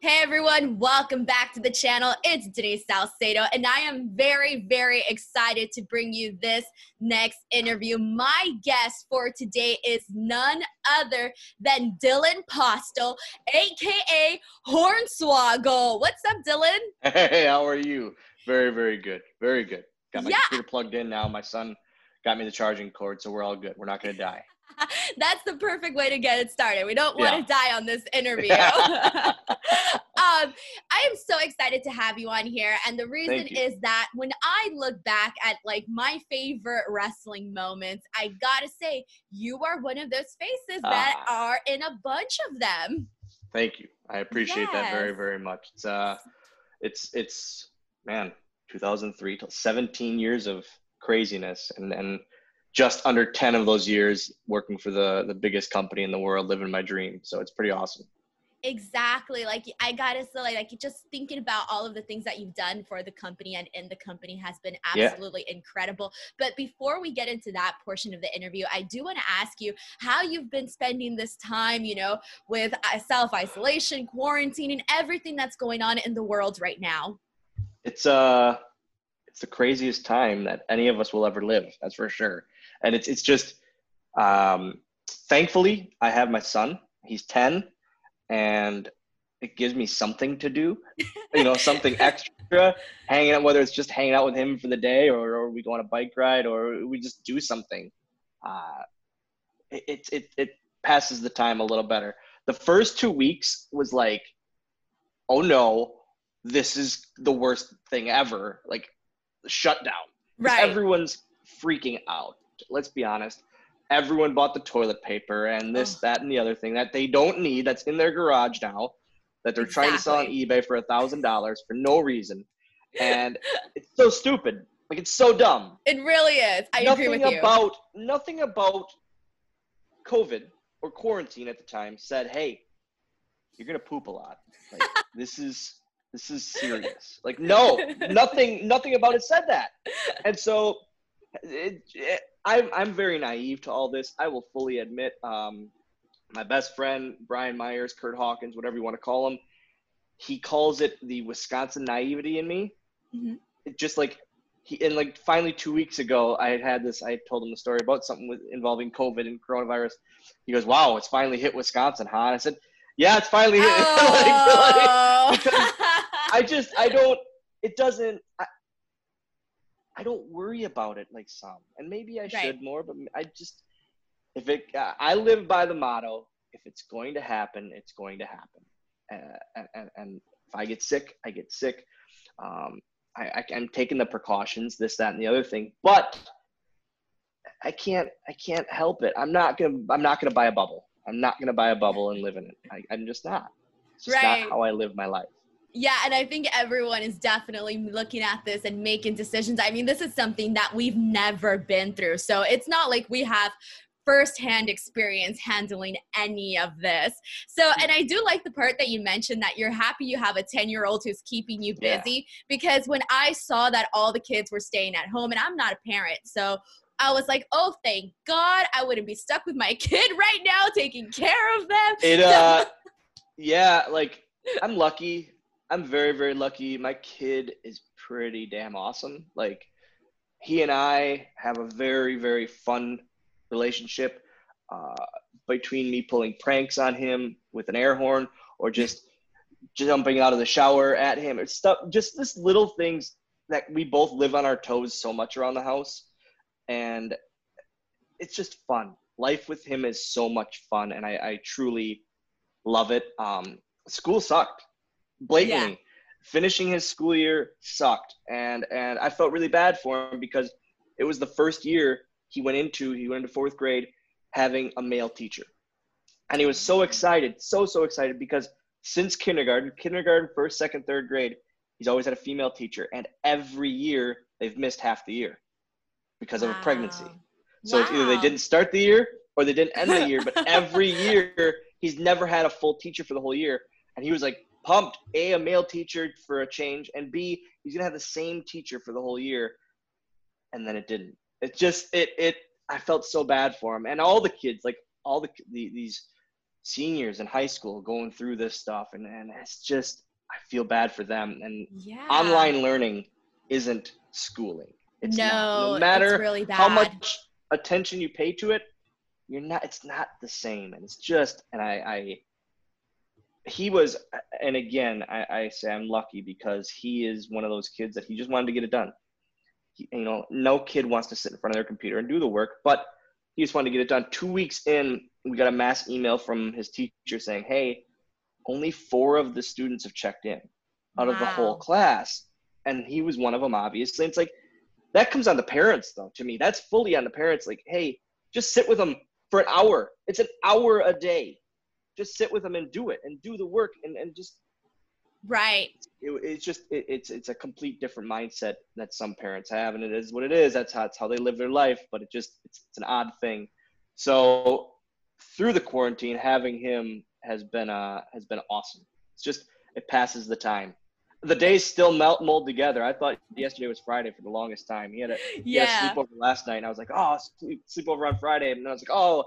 Hey everyone, welcome back to the channel. It's Denise Salcedo, and I am very, very excited to bring you this next interview. My guest for today is none other than Dylan Postl, aka Hornswoggle. What's up, Dylan? Hey, how are you? Very, very good. Very good. Got my yeah. computer plugged in now. My son got me the charging cord, so we're all good. We're not going to die. That's the perfect way to get it started. We don't want yeah. to die on this interview. um, I am so excited to have you on here. And the reason is that when I look back at like my favorite wrestling moments, I gotta say, you are one of those faces that uh, are in a bunch of them. Thank you. I appreciate yes. that very, very much. It's uh it's it's man, 2003 till 17 years of craziness and and just under 10 of those years working for the the biggest company in the world living my dream. So it's pretty awesome. Exactly. Like i gotta say like, just thinking about all of the things that you've done for the company and in the company has been absolutely yeah. incredible. But before we get into that portion of the interview i do want to ask you how you've been spending this time you know with uh, self-isolation quarantine and everything that's going on in the world right now. It's uh it's the craziest time that any of us will ever live that's for sure and it's it's just um, thankfully I have my son. He's ten, and it gives me something to do. you know, something extra. Hanging out, whether it's just hanging out with him for the day, or, or we go on a bike ride, or we just do something. Uh, it, it it it passes the time a little better. The first two weeks was like, oh no, this is the worst thing ever. Like the shutdown. Right. Everyone's freaking out let's be honest, everyone bought the toilet paper and this, oh. that, and the other thing that they don't need that's in their garage now that they're exactly. trying to sell on eBay for a thousand dollars for no reason. And it's so stupid. Like it's so dumb. It really is. I nothing agree with you. About, nothing about COVID or quarantine at the time said, hey, you're gonna poop a lot. Like this is this is serious. Like no, nothing nothing about it said that. And so it, it, I'm I'm very naive to all this. I will fully admit. Um, my best friend Brian Myers, Curt Hawkins, whatever you want to call him, he calls it the Wisconsin naivety in me. Mm-hmm. It just like he and like finally two weeks ago, I had had this. I told him the story about something with involving COVID and coronavirus. He goes, "Wow, it's finally hit Wisconsin, huh?" And I said, "Yeah, it's finally hit." Oh. like, like, I just I don't. It doesn't. I, I don't worry about it like some, and maybe I right. should more. But I just, if it, uh, I live by the motto: if it's going to happen, it's going to happen. Uh, and, and, if I get sick, I get sick. Um, I, I, am taking the precautions, this, that, and the other thing. But I can't, I can't help it. I'm not gonna, I'm not gonna buy a bubble. I'm not gonna buy a bubble and live in it. I, am just not. It's just right. not how I live my life. Yeah, and I think everyone is definitely looking at this and making decisions. I mean, this is something that we've never been through. So it's not like we have firsthand experience handling any of this. So, and I do like the part that you mentioned that you're happy you have a 10 year old who's keeping you busy yeah. because when I saw that all the kids were staying at home, and I'm not a parent, so I was like, oh, thank God I wouldn't be stuck with my kid right now taking care of them. It, uh, yeah, like I'm lucky. I'm very, very lucky. My kid is pretty damn awesome. Like, he and I have a very, very fun relationship uh, between me pulling pranks on him with an air horn or just jumping out of the shower at him. It's stuff, just this little things that we both live on our toes so much around the house. And it's just fun. Life with him is so much fun. And I, I truly love it. Um, school sucked blatantly. Yeah. Finishing his school year sucked, and and I felt really bad for him because it was the first year he went into he went into fourth grade having a male teacher, and he was so excited, so so excited because since kindergarten, kindergarten, first, second, third grade, he's always had a female teacher, and every year they've missed half the year because wow. of a pregnancy. So wow. it's either they didn't start the year or they didn't end the year, but every year he's never had a full teacher for the whole year. And he was like, pumped a a male teacher for a change and b he's gonna have the same teacher for the whole year. And then it didn't. It just it it i felt so bad for him. And all the kids like all the, the these seniors in high school going through this stuff and, and it's just i feel bad for them. And Yeah. online learning isn't schooling. It's no, not. no matter really how much attention you pay to it you're not it's not the same. And it's just and i i he was and again i, I say i'm lucky because he is one of those kids that he just wanted to get it done. He, you know no kid wants to sit in front of their computer and do the work but he just wanted to get it done. Two weeks in we got a mass email from his teacher saying hey only four of the students have checked in out of the whole class. And he was one of them obviously. It's like that comes on the parents though to me. That's fully on the parents. Like hey just sit with them for an hour. It's an hour a day just sit with them and do it and do the work and, and just right. it, it's just it, it's it's a complete different mindset that some parents have and it is what it is. That's how, that's how they live their life but it just it's, it's an odd thing. So through the quarantine having him has been uh has been awesome. It's just it passes the time. The days still melt mold together. I thought yesterday was friday for the longest time. He had a he had a Yeah. sleepover last night and i was like oh sleep, sleepover on friday. And then i was like oh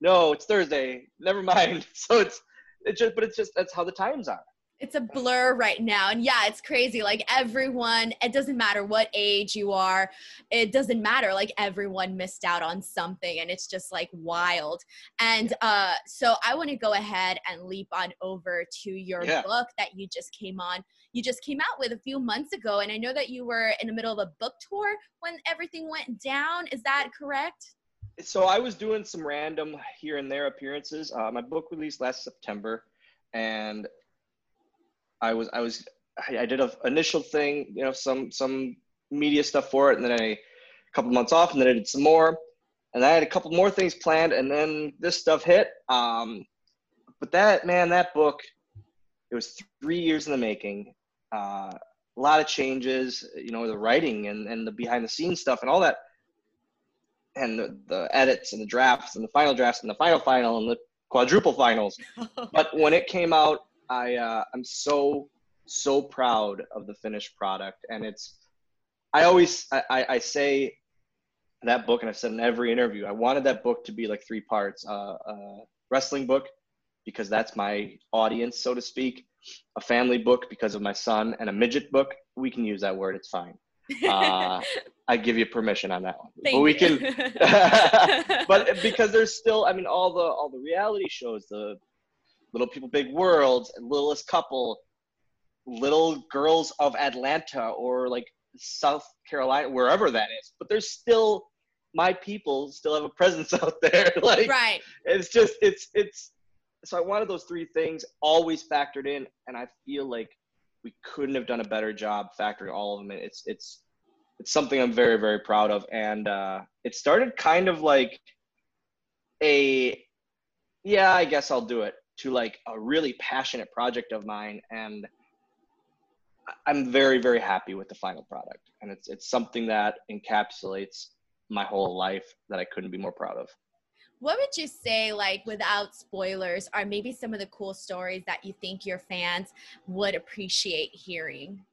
no it's thursday. Never mind. So it's it's just but it's just that's how the times are. It's a blur right now. And yeah it's crazy. Like everyone it doesn't matter what age you are it doesn't matter. Like everyone missed out on something and it's just like wild. And uh so i want to go ahead and leap on over to your Yeah. book that you just came on. You just came out with a few months ago and i know that you were in the middle of a book tour when everything went down. Is that correct so I was doing some random here and there appearances. Uh, my book released last September, and I was I was I, I did a initial thing, you know, some some media stuff for it, and then I, a couple months off, and then I did some more, and I had a couple more things planned, and then this stuff hit. Um, but that man, that book, it was three years in the making. Uh, a lot of changes, you know, the writing and, and the behind the scenes stuff and all that and the, the edits and the drafts and the final drafts and the final final and the quadruple finals. But when it came out, I uh, I'm so so proud of the finished product, and it's I always I, I, I say that book, and I've said in every interview, I wanted that book to be like three parts: uh, a wrestling book because that's my audience, so to speak, a family book because of my son, and a midget book. We can use that word; it's fine. Uh, I give you permission on that one. Thank but we you. can but because there's still i mean all the all the reality shows the little people big worlds littlest couple little girls of atlanta or like south carolina wherever that is but there's still my people still have a presence out there like right it's just it's it's so i wanted those three things always factored in and i feel like we couldn't have done a better job factoring all of them. In it's it's it's something i'm very very proud of. And uh it started kind of like a yeah i guess i'll do it to like a really passionate project of mine. And i'm very very happy with the final product. And it's it's something that encapsulates my whole life that i couldn't be more proud of What would you say, like, without spoilers, are maybe some of the cool stories that you think your fans would appreciate hearing?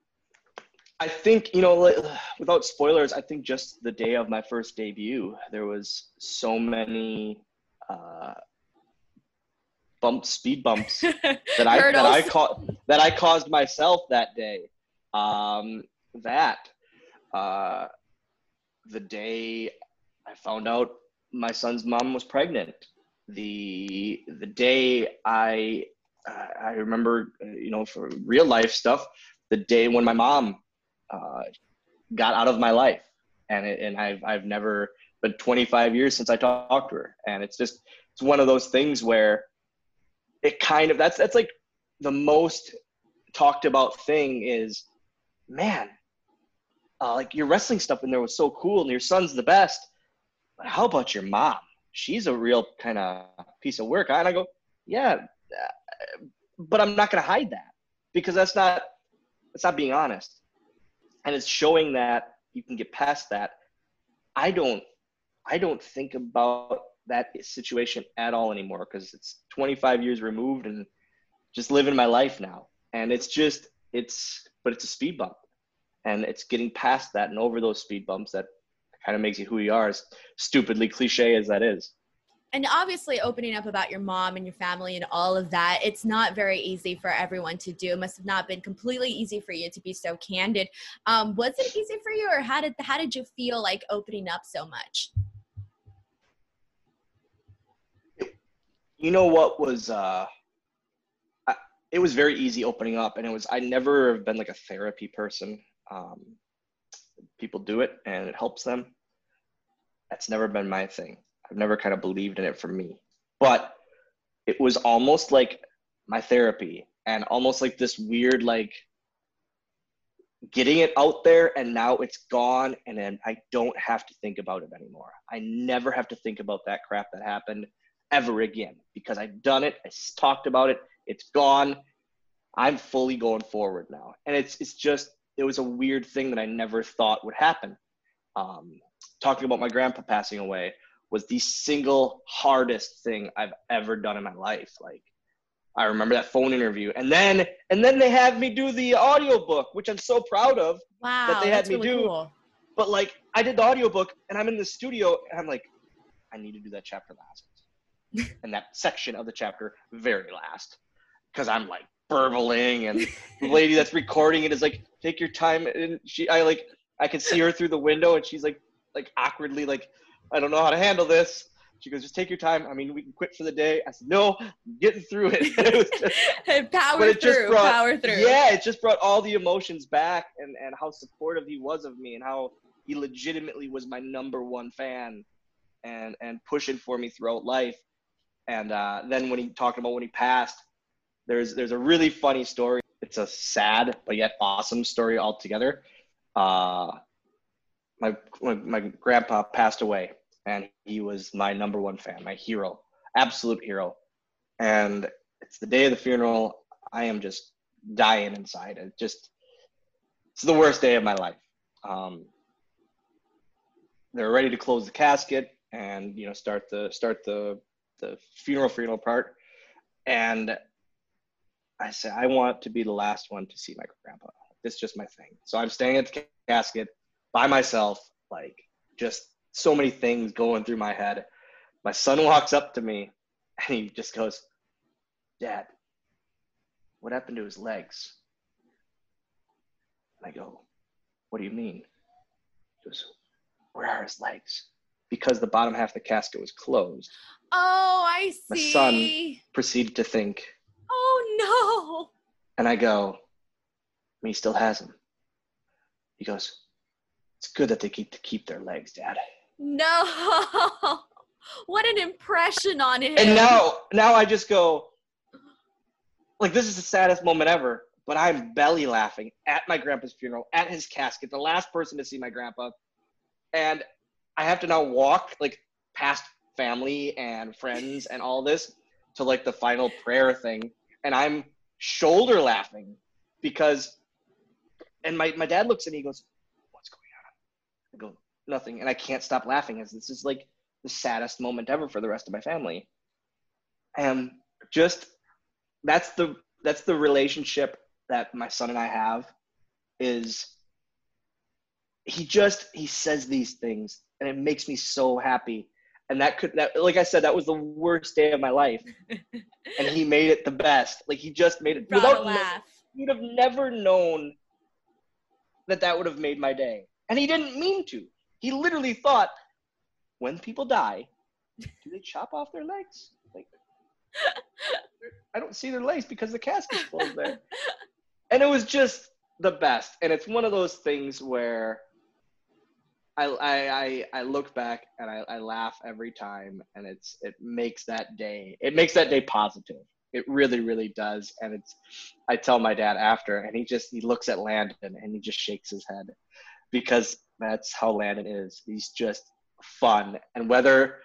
I think you know, without spoilers, I think just the day of my first debut, there was so many uh, bumps, speed bumps that I that I caught that I caused myself that day. Um, that uh, the day I found out my son's mom was pregnant. The the day I I remember uh, you know for real life stuff. The day when my mom uh, got out of my life, and it, and I've I've never been 25 years since I talked to her, and it's just it's one of those things where it kind of that's that's like the most talked about thing is man uh, like your wrestling stuff in there was so cool and your son's the best how about your mom? She's a real kind of piece of work. And i go yeah uh, but i'm not going to hide that because that's not that's not being honest. And it's showing that you can get past that. I don't i don't think about that situation at all anymore because it's 25 years removed and just living my life now. And it's just it's but it's a speed bump. And it's getting past that and over those speed bumps that kind of makes you who you are as stupidly cliche as that is. And obviously opening up about your mom and your family and all of that it's not very easy for everyone to do. It must have not been completely easy for you to be so candid. Um, was it easy for you or how did how did you feel like opening up so much? You know what was uh I, it was very easy opening up and it was i never have been like a therapy person. Um people do it and it helps them that's never been my thing I've never kind of believed in it for me. But it was almost like my therapy and almost like this weird like getting it out there and now it's gone and then I don't have to think about it anymore. I never have to think about that crap that happened ever again because I've done it. I talked about it. It's gone. I'm fully going forward now. And it's it's just it was a weird thing that I never thought would happen. Um, talking about my grandpa passing away, was the single hardest thing I've ever done in my life. Like I remember that phone interview. And then and then they had me do the audiobook, which I'm so proud of. Wow. That they had me really do. Cool. But like I did the audiobook and I'm in the studio and I'm like, I need to do that chapter last. and that section of the chapter very last. Cause I'm like burbling and the lady that's recording it is like, take your time and she I like I can see her through the window and she's like like awkwardly like I don't know how to handle this. She goes, just take your time. I mean, we can quit for the day. I said, no, I'm getting through it. it just, power through, brought, power through. Yeah, it just brought all the emotions back and, and how supportive he was of me and how he legitimately was my number one fan and, and pushing for me throughout life. And uh, then when he talked about when he passed, there's, there's a really funny story. It's a sad, but yet awesome story altogether. Uh, my, my grandpa passed away and he was my number one fan, my hero, absolute hero. And it's the day of the funeral. I am just dying inside. It just, it's the worst day of my life. Um, they're ready to close the casket and you know start the start the the funeral funeral part. And I said I want to be the last one to see my grandpa. It's just my thing. So I'm staying at the casket by myself, like just so many things going through my head. My son walks up to me and he just goes, Dad, what happened to his legs? And I go, What do you mean? He goes, Where are his legs? Because the bottom half of the casket was closed. Oh, I see. My son proceeded to think, Oh no. And I go, He still has them. He goes, it's good that they get to keep their legs, Dad. No. what an impression on him. And now, now I just go, like, this is the saddest moment ever. But I'm belly laughing at my grandpa's funeral, at his casket, the last person to see my grandpa. And I have to now walk like past family and friends and all this to like the final prayer thing. And I'm shoulder laughing because, and my, my dad looks at me and he goes, I go, nothing. And I can't stop laughing as this is like the saddest moment ever for the rest of my family. And just that's the that's the relationship that my son and I have is he just he says these things and it makes me so happy and that could that like i said that was the worst day of my life and he made it the best like he just made it without laugh. you'd have never known that that would have made my day and he didn't mean to. He literally thought, when people die, do they chop off their legs? Like, I don't see their legs because the casket's closed there. And it was just the best. And it's one of those things where I I I, look back and I, I laugh every time, and it's it makes that day it makes that day positive. It really really does. And it's I tell my dad after, and he just he looks at Landon and he just shakes his head because that's how Landon is. He's just fun, and whether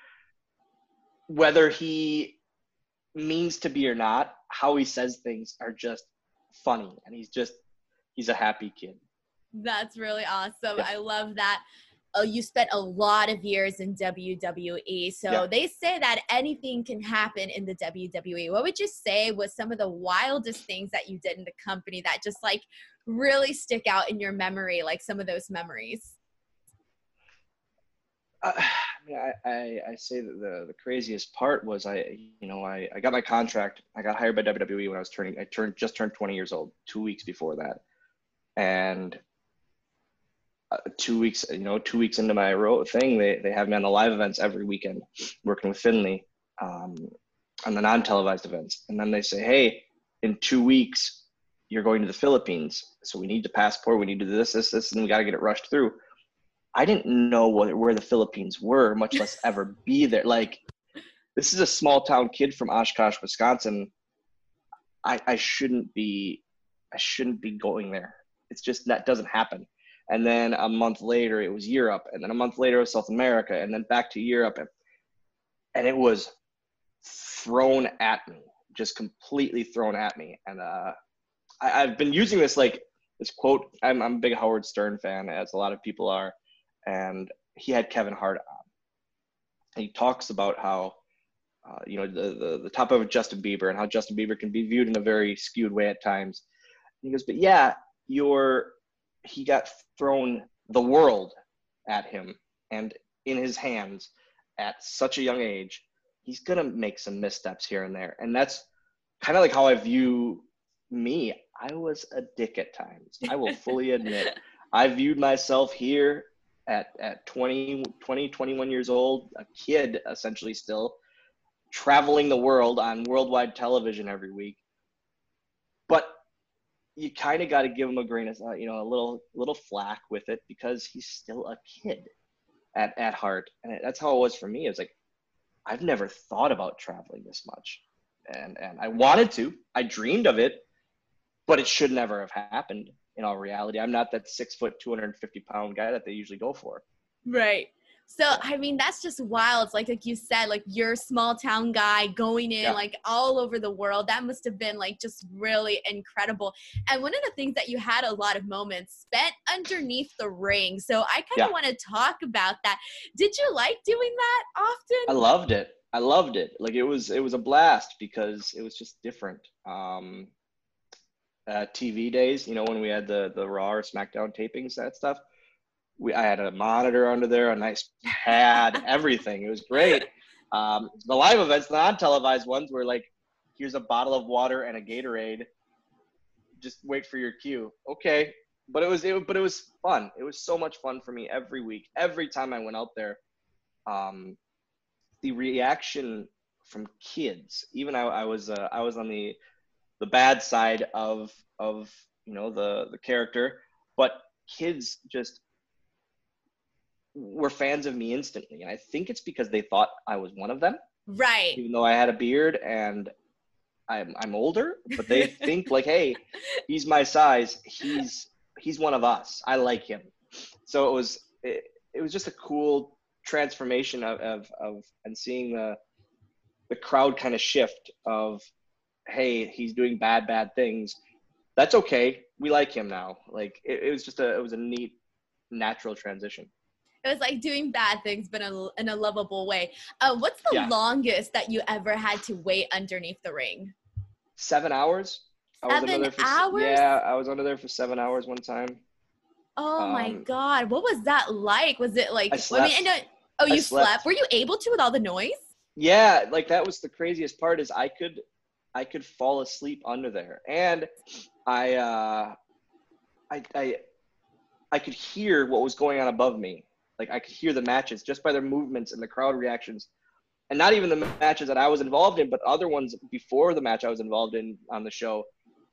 whether he means to be or not, how he says things are just funny, and he's just he's a happy kid. That's really awesome. Yeah. I love that. Oh, you spent a lot of years in WWE. So yeah. they say that anything can happen in the WWE. What would you say was some of the wildest things that you did in the company that just like really stick out in your memory, like some of those memories? Uh, I, mean, I, I, I say that the, the craziest part was I, you know, I, I got my contract. I got hired by WWE when I was turning, I turned, just turned 20 years old, two weeks before that. And uh, two weeks, you know, two weeks into my role thing, they, they have me on the live events every weekend working with Finlay um, on the non-televised events. And then they say, Hey, in two weeks, you're going to the Philippines. So we need the passport. We need to do this, this, this, and we got to get it rushed through. I didn't know what, where the Philippines were, much less ever be there. Like, this is a small town kid from Oshkosh, Wisconsin. I, I shouldn't be, I shouldn't be going there. It's just that doesn't happen. And then a month later, it was Europe, and then a month later, it was South America, and then back to Europe, and, and it was thrown at me, just completely thrown at me. And uh, I, have been using this like this quote. I'm, I'm a big Howard Stern fan, as a lot of people are, and he had Kevin Hart on. And he talks about how, uh, you know, the, the the top of Justin Bieber and how Justin Bieber can be viewed in a very skewed way at times. And he goes, but yeah, you're he got thrown the world at him and in his hands at such a young age he's gonna make some missteps here and there and that's kind of like how i view me i was a dick at times. I will fully admit i viewed myself here at at 20 20 21 years old a kid essentially still traveling the world on worldwide television every week. But you kind of got to give him a grain of uh, you know a little little flack with it because he's still a kid at at heart. And that's how it was for me. It was like i've never thought about traveling this much. And and i wanted to. I dreamed of it but it should never have happened in all reality i'm not that six foot 250 pound guy that they usually go for right so I mean that's just wild. It's like like you said, like you're a small town guy going in yeah. like all over the world. That must have been like just really incredible. And one of the things that you had a lot of moments spent underneath the ring. So I kind of yeah. want to talk about that. Did you like doing that often? I loved it. I loved it. Like it was it was a blast because it was just different. Um uh, TV days, you know, when we had the the Raw or SmackDown tapings, that stuff we, I had a monitor under there, a nice pad, everything. It was great. Um, the live events, the non-televised ones, were like, here's a bottle of water and a Gatorade. Just wait for your cue. Okay, but it was it, but it was fun. It was so much fun for me every week. Every time I went out there, um, the reaction from kids. Even I, I was uh, I was on the the bad side of of you know the the character, but kids just were fans of me instantly. And I think it's because they thought I was one of them. Right. Even though I had a beard and I'm I'm older, but they think like, hey, he's my size. He's he's one of us. I like him. So it was it, it was just a cool transformation of, of of and seeing the the crowd kind of shift of hey, he's doing bad, bad things. That's okay. We like him now. Like it, it was just a it was a neat natural transition it was like doing bad things but in a, in a lovable way uh, what's the yeah. longest that you ever had to wait underneath the ring seven hours seven for, hours yeah i was under there for seven hours one time oh um, my god what was that like was it like I, slept. I mean I know, oh you slept. slept were you able to with all the noise yeah like that was the craziest part is i could i could fall asleep under there and i uh i i i could hear what was going on above me like I could hear the matches just by their movements and the crowd reactions, and not even the matches that I was involved in, but other ones before the match I was involved in on the show.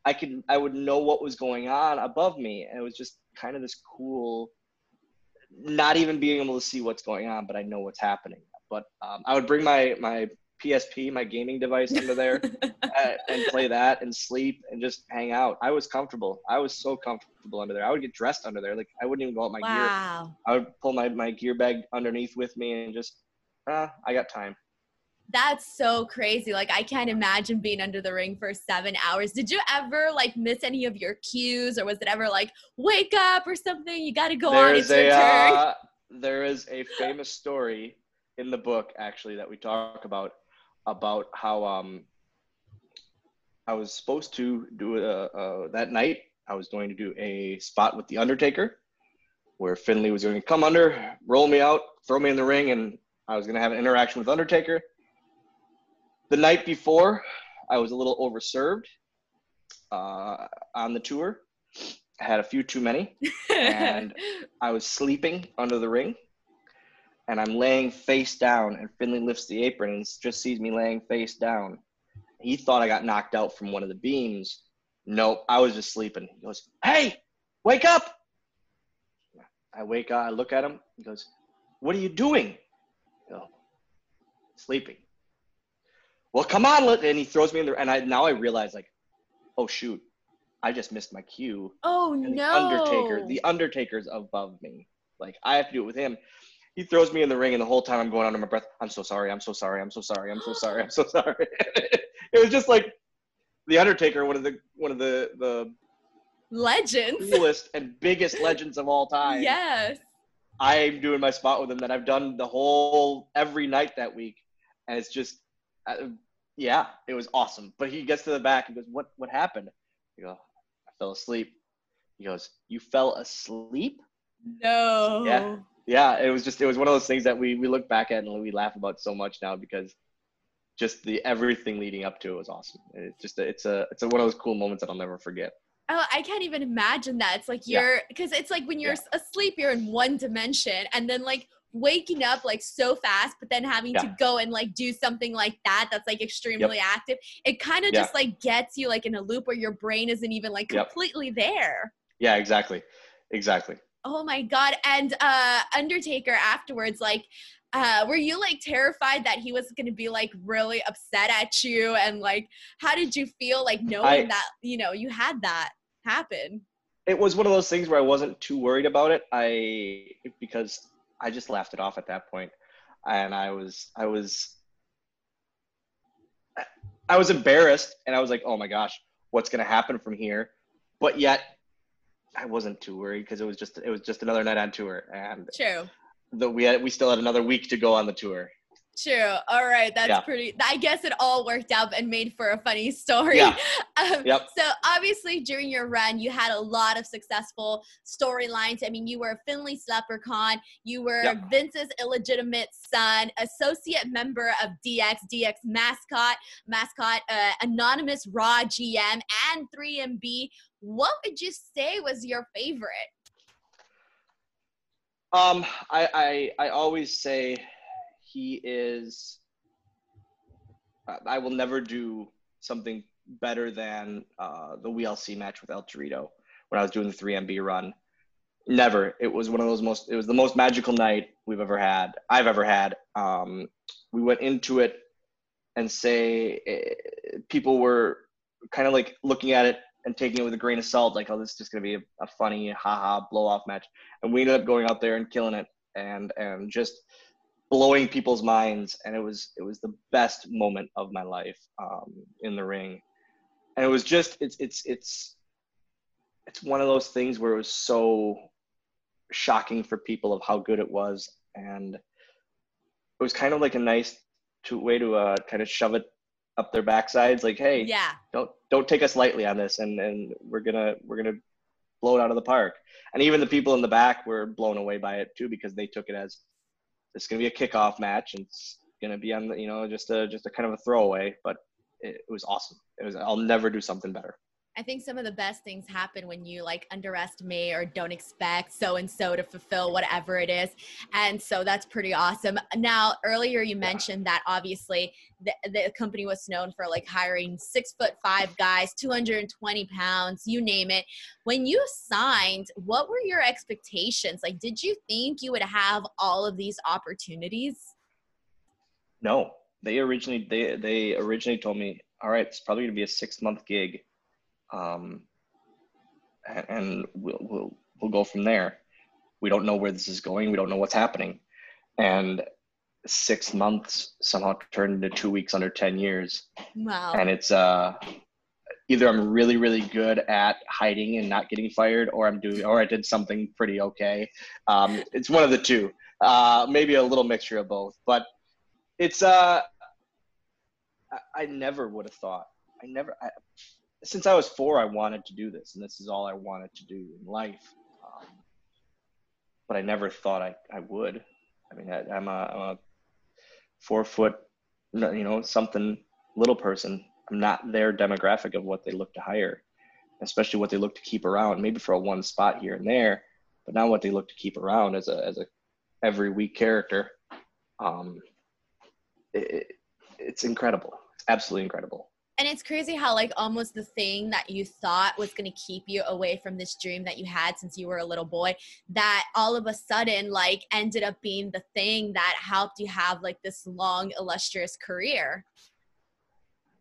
I could I would know what was going on above me, and it was just kind of this cool. Not even being able to see what's going on, but I know what's happening. But um, I would bring my my PSP, my gaming device, under there uh, and play that and sleep and just hang out. I was comfortable. I was so comfortable under there. I would get dressed under there. Like I wouldn't even go out my wow. gear. I would pull my, my gear bag underneath with me and just, ah, I got time. That's so crazy. Like I can't imagine being under the ring for seven hours. Did you ever like miss any of your cues or was it ever like wake up or something? You got to go there on. It's a, your turn. Uh, there is a famous story in the book actually that we talk about about how um, I was supposed to do a, a, that night. I was going to do a spot with the Undertaker, where Finlay was going to come under, roll me out, throw me in the ring, and I was going to have an interaction with Undertaker. The night before, I was a little overserved uh, on the tour. I had a few too many, and I was sleeping under the ring. And I'm laying face down, and Finlay lifts the apron and just sees me laying face down. He thought I got knocked out from one of the beams. Nope, I was just sleeping. He goes, Hey, wake up! I wake up, I look at him. He goes, What are you doing? I go, Sleeping. Well, come on, and he throws me in there. And I now I realize like, oh shoot, I just missed my cue. Oh and no! The Undertaker, the Undertaker's above me. Like I have to do it with him. He throws me in the ring, and the whole time I'm going under my breath. I'm so sorry. I'm so sorry. I'm so sorry. I'm so sorry. I'm so sorry. it was just like the Undertaker, one of the one of the the legends, coolest and biggest legends of all time. Yes. I'm doing my spot with him that I've done the whole every night that week, and it's just, uh, yeah, it was awesome. But he gets to the back and goes, "What what happened?" I go, "I fell asleep." He goes, "You fell asleep?" No. Yeah, yeah. It was just it was one of those things that we we look back at and we laugh about so much now because just the everything leading up to it was awesome. It's just a, it's a it's a, one of those cool moments that I'll never forget. Oh, I can't even imagine that. It's like you're because yeah. it's like when you're yeah. asleep, you're in one dimension, and then like waking up like so fast, but then having yeah. to go and like do something like that that's like extremely yep. active. It kind of just like gets you like in a loop where your brain isn't even like completely yep. there. Yeah, exactly, exactly. Oh my god! And uh Undertaker afterwards, like uh, were you like terrified that he was going to be like really upset at you? And like how did you feel like knowing I, that you know you had that happen? It was one of those things where i wasn't too worried about it. I because i just laughed it off at that point. And i was i was i was embarrassed and i was like oh my gosh what's going to happen from here? But yet i wasn't too worried because it was just it was just another night on tour and true that we had we still had another week to go on the tour. True. All right. That's yeah. pretty. I guess it all worked out and made for a funny story. Yeah. Um, yep. So obviously, during your run, you had a lot of successful storylines. I mean, you were Finlay Leprechaun. You were yep. Vince's illegitimate son, associate member of DX, DX mascot, mascot, uh, anonymous Raw GM, and 3MB. What would you say was your favorite? Um, I, I I always say he is. I will never do something better than uh, the WLC match with El Torito when I was doing the 3MB run. Never. It was one of those most. It was the most magical night we've ever had. I've ever had. Um, we went into it and say uh, people were kind of like looking at it and taking it with a grain of salt, like, oh, this is just gonna be a, a funny, haha, blow off match. And we ended up going out there and killing it and and just blowing people's minds. And it was it was the best moment of my life um, in the ring. And it was just it's it's it's it's one of those things where it was so shocking for people of how good it was and it was kind of like a nice to, way to uh, kind of shove it up their backsides like hey yeah. don't don't take us lightly on this and and we're gonna we're gonna blow it out of the park. And even the people in the back were blown away by it too because they took it as it's gonna be a kickoff match and it's gonna be on the you know just a just a kind of a throwaway but it, it was awesome. It was i'll never do something better I think some of the best things happen when you like underestimate or don't expect so and so to fulfill whatever it is. And so that's pretty awesome. Now, earlier you mentioned that obviously the, the company was known for like hiring six foot five guys, 220 pounds, you name it. When you signed, what were your expectations? Like, did you think you would have all of these opportunities? No, they originally they they originally told me, all right, it's probably gonna be a six month gig um, and, and we'll, we'll we'll go from there. We don't know where this is going. We don't know what's happening, and six months somehow turned into two weeks under ten years. Wow! And it's uh, either I'm really really good at hiding and not getting fired, or I'm doing, or I did something pretty okay. Um, it's one of the two. Uh, maybe a little mixture of both, but it's uh, I, I never would have thought. I never. I, since I was four, I wanted to do this, and this is all I wanted to do in life. Um, but I never thought I, I would. I mean, I, am a, I'm a four foot, you know, something little person. I'm not their demographic of what they look to hire, especially what they look to keep around. Maybe for a one spot here and there, but not what they look to keep around as a as a every week character. Um, it, it's incredible. It's absolutely incredible and it's crazy how like almost the thing that you thought was going to keep you away from this dream that you had since you were a little boy that all of a sudden like ended up being the thing that helped you have like this long illustrious career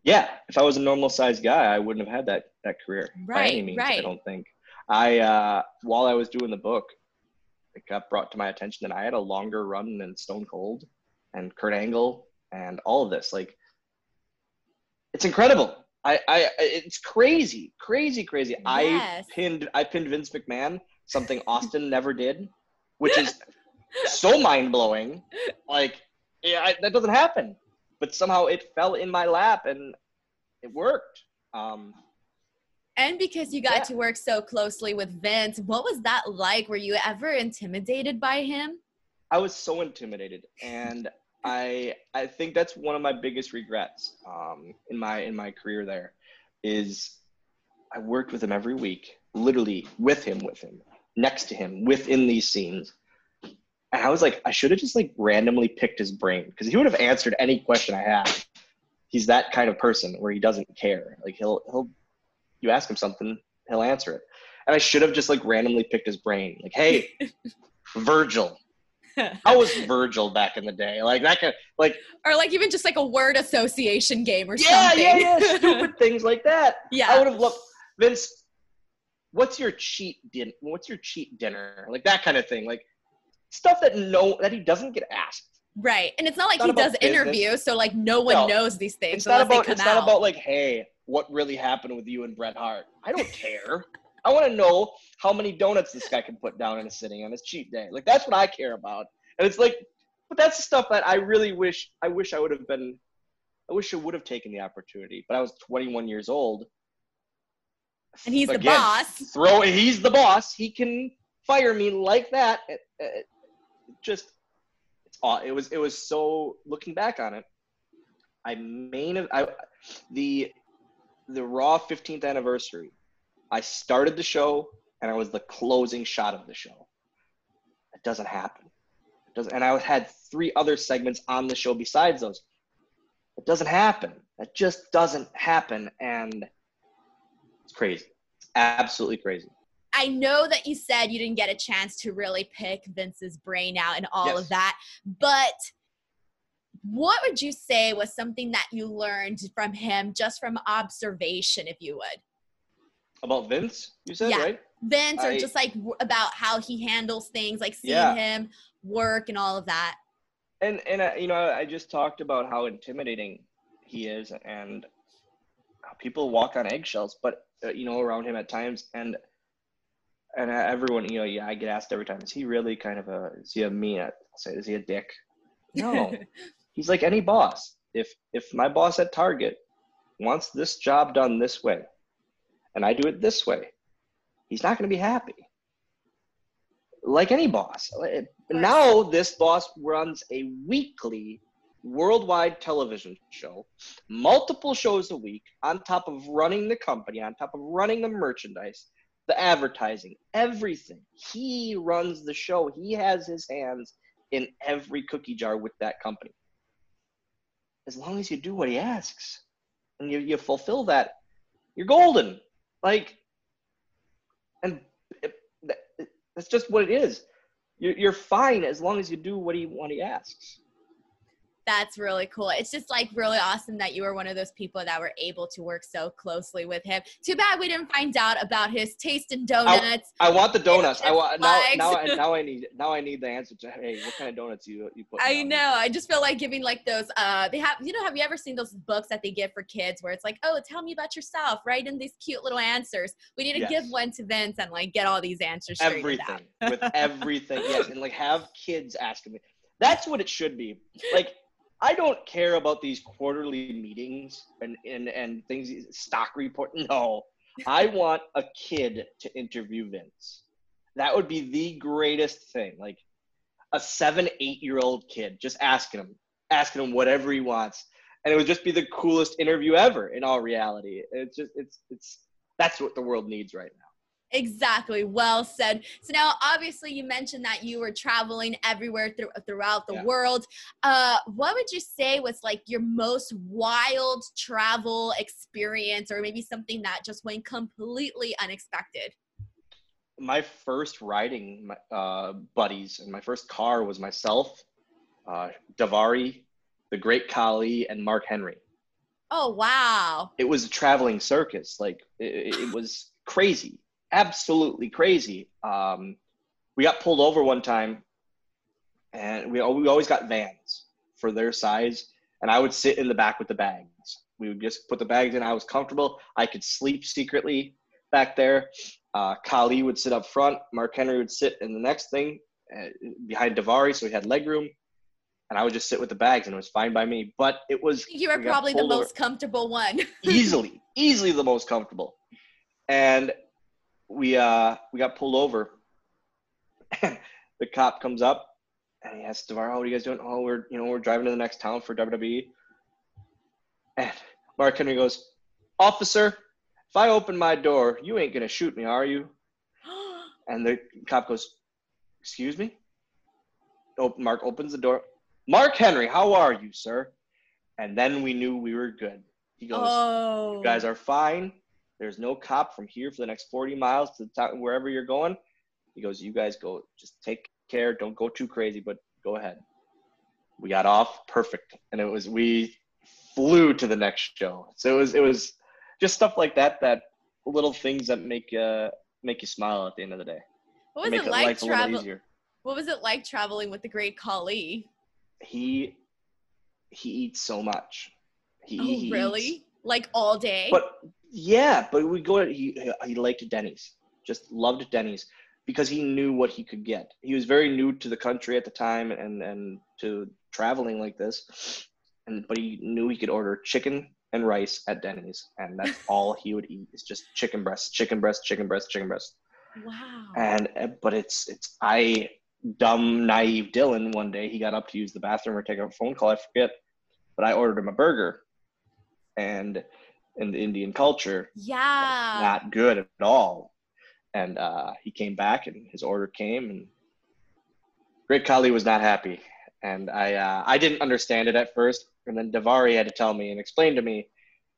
yeah if i was a normal sized guy i wouldn't have had that that career right, by any means right. i don't think i uh while i was doing the book it got brought to my attention that i had a longer run than stone cold and kurt angle and all of this like it's incredible. I, I, it's crazy, crazy, crazy. Yes. I pinned, I pinned Vince McMahon, something Austin never did, which is so mind blowing. Like, yeah, I, that doesn't happen. But somehow it fell in my lap and it worked. Um, and because you got yeah. to work so closely with Vince, what was that like? Were you ever intimidated by him? I was so intimidated, and I I think that's one of my biggest regrets um, in my in my career. There is I worked with him every week, literally with him, with him, next to him, within these scenes. And I was like, I should have just like randomly picked his brain because he would have answered any question I had. He's that kind of person where he doesn't care. Like he'll he'll you ask him something, he'll answer it. And I should have just like randomly picked his brain. Like, hey, Virgil, how was Virgil back in the day? Like that kind of, like or like even just like a word association game or yeah, something. Yeah, yeah, yeah. Stupid things like that. Yeah. I would have loved Vince, what's your cheat din what's your cheat dinner? Like that kind of thing. Like stuff that no that he doesn't get asked. Right. And it's not like it's not he does interviews, so like no one no, knows these things. It's not about it's out. not about like, hey, what really happened with you and Bret Hart? I don't care. I want to know how many donuts this guy can put down in a sitting on his cheat day. Like that's what I care about. And it's like, but that's the stuff that I really wish I wish I would have been. I wish I would have taken the opportunity, but I was 21 years old. And he's Again, the boss. Throw he's the boss. He can fire me like that. It, it, just it's it was it was so looking back on it. I main I the the Raw 15th anniversary. I started the show and I was the closing shot of the show. It doesn't happen. It doesn't, and I had three other segments on the show besides those. It doesn't happen. That just doesn't happen, and it's crazy. It's absolutely crazy. I know that you said you didn't get a chance to really pick Vince's brain out and all yes. of that, but what would you say was something that you learned from him just from observation, if you would? About Vince, you said, yeah. right? Vince, I, or just like about how he handles things, like seeing yeah. him work and all of that. And and uh, you know, I just talked about how intimidating he is, and how people walk on eggshells, but uh, you know, around him at times, and and everyone, you know, yeah, I get asked every time, is he really kind of a, is he a mean? I'll say, is he a dick? No, he's like any boss. If if my boss at Target wants this job done this way, and I do it this way, he's not going to be happy. Like any boss. Now, this boss runs a weekly worldwide television show, multiple shows a week, on top of running the company, on top of running the merchandise, the advertising, everything. He runs the show. He has his hands in every cookie jar with that company. As long as you do what he asks and you, you fulfill that, you're golden. Like, and that's just what it is. You're, you're fine as long as you do what he what he asks that's really cool. It's just like really awesome that you were one of those people that were able to work so closely with him. Too bad we didn't find out about his taste in donuts. I, I want the donuts. I want now, now. I, now I need now I need the answer to hey, what kind of donuts you you put? I know. I just feel like giving like those. Uh, they have you know have you ever seen those books that they give for kids where it's like oh tell me about yourself write in these cute little answers. We need to yes. give one to Vince and like get all these answers. Everything with everything yes, and like have kids asking me. That's what it should be. Like I don't care about these quarterly meetings and, and, and things, stock report. No, I want a kid to interview Vince. that would be the greatest thing. Like a seven, eight year old kid just asking him, asking him whatever he wants. And it would just be the coolest interview ever in all reality. It's just, it's, it's, that's what the world needs right now. Exactly. Well said. So now, obviously, you mentioned that you were traveling everywhere through, throughout the yeah. world. Uh, what would you say was like your most wild travel experience, or maybe something that just went completely unexpected? My first riding uh, buddies and my first car was myself, uh, Daivari, the Great Khali, and Mark Henry. Oh wow! It was a traveling circus. Like it, it was crazy absolutely crazy. Um, we got pulled over one time, and we we always got vans for their size, and I would sit in the back with the bags. We would just put the bags in. I was comfortable. I could sleep secretly back there. Uh, Khali would sit up front. Mark Henry would sit in the next thing uh, behind Daivari, so we had leg room. And I would just sit with the bags, and it was fine by me. But it was you were probably the most over. comfortable one. easily, easily the most comfortable. And we uh we got pulled over. the cop comes up and he asks Davar, "What are you guys doing?" "Oh, we're you know we're driving to the next town for WWE." And Mark Henry goes, "Officer, if I open my door, you ain't gonna shoot me, are you?" and the cop goes, "Excuse me." Oh, Mark opens the door. Mark Henry, how are you, sir? And then we knew we were good. He goes, oh. "You guys are fine. There's no cop from here for the next 40 miles to town, wherever you're going. He goes, You guys go, just take care. Don't go too crazy, but go ahead. We got off perfect. And it was, we flew to the next show. So it was, it was just stuff like that, that little things that make, uh, make you smile at the end of the day. What was it like traveling? What was it like traveling with the great Khali? He, he eats so much. He, oh, he really? Eats, like all day? But yeah, but we go. He he liked Denny's, just loved Denny's because he knew what he could get. He was very new to the country at the time and and to traveling like this, and but he knew he could order chicken and rice at Denny's, and that's all he would eat is just chicken breast, chicken breast, chicken breast, chicken breast. Wow. And uh, but it's it's I dumb naive Dylan one day he got up to use the bathroom or take a phone call I forget, but I ordered him a burger, and in the Indian culture. Yeah. Not good at all. And uh, he came back and his order came and Great Khali was not happy. And I uh, I didn't understand it at first. And then Daivari had to tell me and explain to me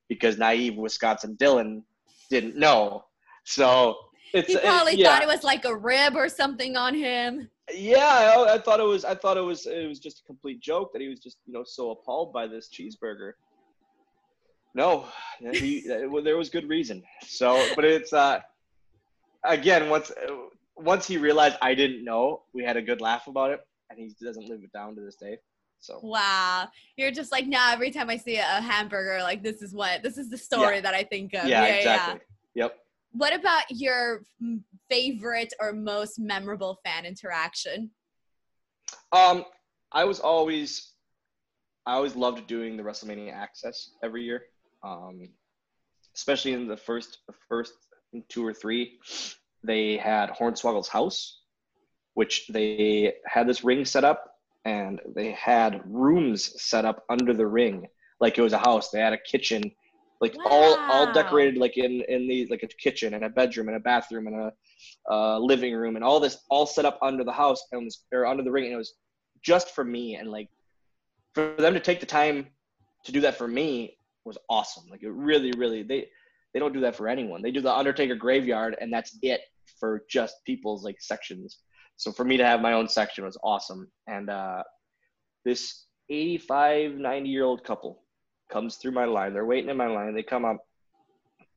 because naive Wisconsin Dylan didn't know. So it's he probably it, yeah. thought it was like a rib or something on him. Yeah, I, I, thought it was. I thought it was. It was just a complete joke that he was just, you know, so appalled by this cheeseburger. No, he, there was good reason. So, but it's uh, again once once he realized I didn't know, we had a good laugh about it, and he doesn't live it down to this day. So wow, you're just like now. Every time I see a hamburger, like this is what this is the story yeah. that I think of. Yeah, yeah exactly. Yeah. Yep. What about your favorite or most memorable fan interaction? Um, I was always, I always loved doing the WrestleMania Access every year um, especially in the first first two or three. They had Hornswoggle's house, which they had this ring set up, and they had rooms set up under the ring, like it was a house. They had a kitchen, like wow. all all decorated like in in the like a kitchen and a bedroom and a bathroom and a uh, living room and all this all set up under the house and was or under the ring, and it was just for me and like for them to take the time to do that for me was awesome. Like it really, really they they don't do that for anyone. They do the Undertaker graveyard and that's it for just people's like sections. So for me to have my own section was awesome. And uh, this 85, 90 year old couple comes through my line. They're waiting in my line. They come up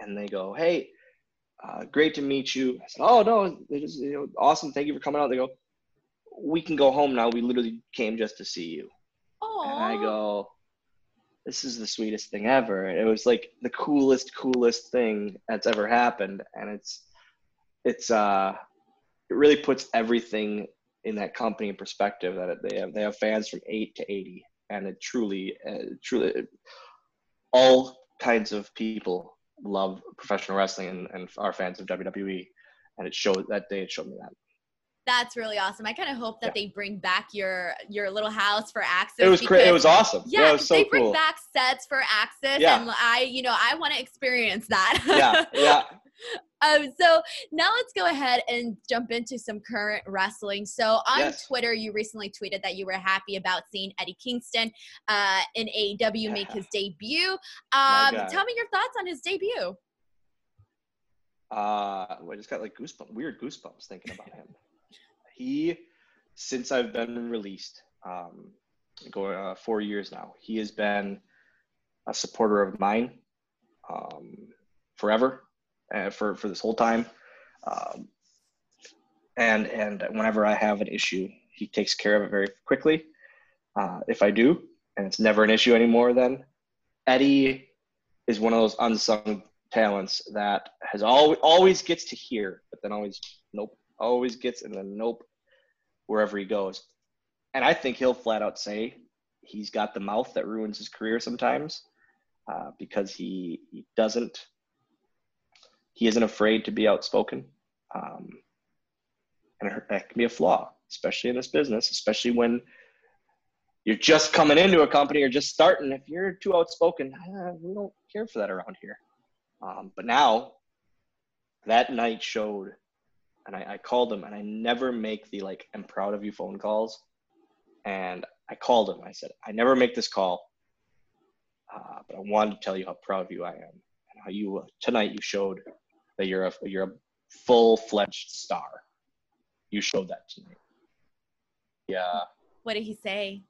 and they go, "Hey, uh, great to meet you." I said, "Oh no, they just, you know, awesome. Thank you for coming out." They go, "We can go home now. We literally came just to see you." Aww. And I go, this is the sweetest thing ever. It was like the coolest, coolest thing that's ever happened, and it's it's uh it really puts everything in that company in perspective that they have they have fans from eight to eighty, and it truly uh, truly all kinds of people love professional wrestling and, and are fans of WWE, and it showed that day it showed me that. That's really awesome. I kind of hope that yeah. they bring back your your little house for access. It was crazy. It was awesome. Yeah, yeah was so they bring cool. back sets for access, yeah. and I, you know, I want to experience that. yeah, yeah. Um, so now let's go ahead and jump into some current wrestling. So on yes. Twitter, you recently tweeted that you were happy about seeing Eddie Kingston uh, in AEW yeah. make his debut. Um, tell me your thoughts on his debut. Uh, I just got like goosebumps, weird goosebumps thinking about him. He, since I've been released, um, going uh, four years now, he has been a supporter of mine um, forever uh, for for this whole time. Um, and and whenever I have an issue, he takes care of it very quickly. Uh, if I do, and it's never an issue anymore, then Eddie is one of those unsung talents that has always always gets to hear, but then always nope, always gets and then nope, wherever he goes. And I think he'll flat out say he's got the mouth that ruins his career sometimes uh, because he he doesn't he isn't afraid to be outspoken. Um, and that can be a flaw, especially in this business, especially when you're just coming into a company or just starting. If you're too outspoken, uh, we don't care for that around here. Um, but now, that night showed, and I, I called him, and I never make the like, I'm proud of you phone calls. And I called him. I said, I never make this call, uh, but I wanted to tell you how proud of you I am and how you uh, tonight you showed that you're a you're a full fledged star. You showed that tonight. Yeah. What did he say?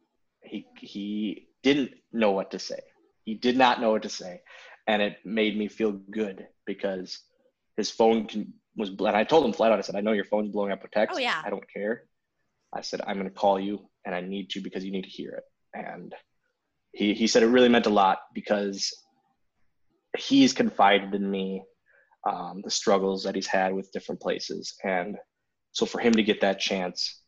He he didn't know what to say. He did not know what to say, and it made me feel good because his phone can, was. And I told him flat out. I said, "I know your phone's blowing up with text. Oh yeah. I don't care." I said, "I'm going to call you, and I need to because you need to hear it." And he he said it really meant a lot because he's confided in me um, the struggles that he's had with different places. And so for him to get that chance,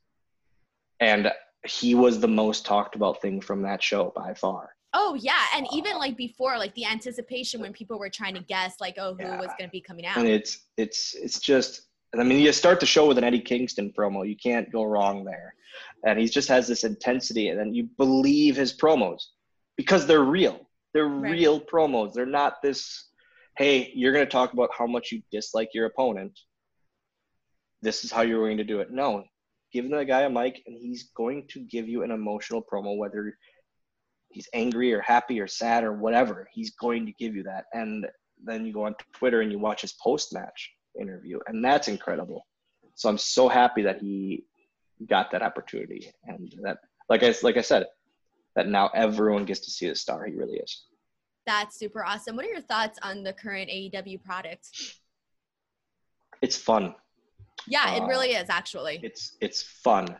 and he was the most talked about thing from that show by far. Oh yeah, and even like before, like the anticipation when people were trying to guess, like, oh, who yeah. was going to be coming out. And it's it's it's just, I mean, you start the show with an Eddie Kingston promo. You can't go wrong there, and he just has this intensity, and then you believe his promos because they're real. They're right. real promos. They're not this hey, you're going to talk about how much you dislike your opponent. This is how you're going to do it. No, give the guy a mic and he's going to give you an emotional promo, whether he's angry or happy or sad or whatever. He's going to give you that. And then you go on Twitter and you watch his post match interview, and that's incredible. So I'm so happy that he got that opportunity and that, like I like I said, that now everyone gets to see the star he really is. That's super awesome. What are your thoughts on the current AEW product? It's fun. Yeah, it uh, really is actually. It's it's fun.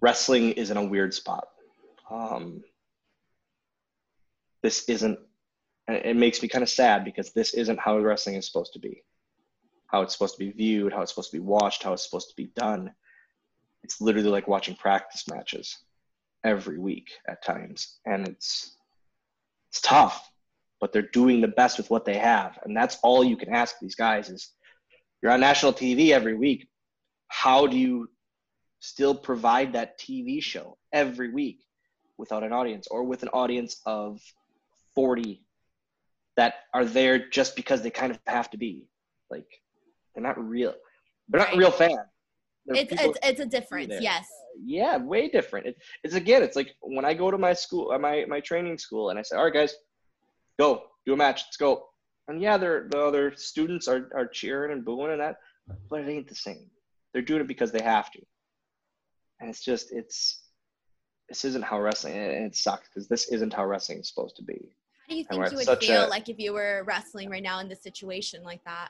Wrestling is in a weird spot. Um, this isn't. It makes me kind of sad because this isn't how wrestling is supposed to be. How it's supposed to be viewed, how it's supposed to be watched, how it's supposed to be done. It's literally like watching practice matches every week at times, and it's it's tough, but they're doing the best with what they have. And that's all you can ask these guys is you're on national TV every week. How do you still provide that TV show every week without an audience or with an audience of 40 that are there just because they kind of have to be? Like they're not real. They're not real fans. It's, it's, it's a difference. Yes yeah, way different. It, it's again, it's like when I go to my school, uh, my my training school, and I say, "All right, guys, go do a match. Let's go." And yeah, they're, the other students are are cheering and booing and that, but it ain't the same. They're doing it because they have to, and it's just it's this isn't how wrestling, and it sucks because this isn't how wrestling is supposed to be. How do you think you would feel a, like if you were wrestling right now in this situation like that?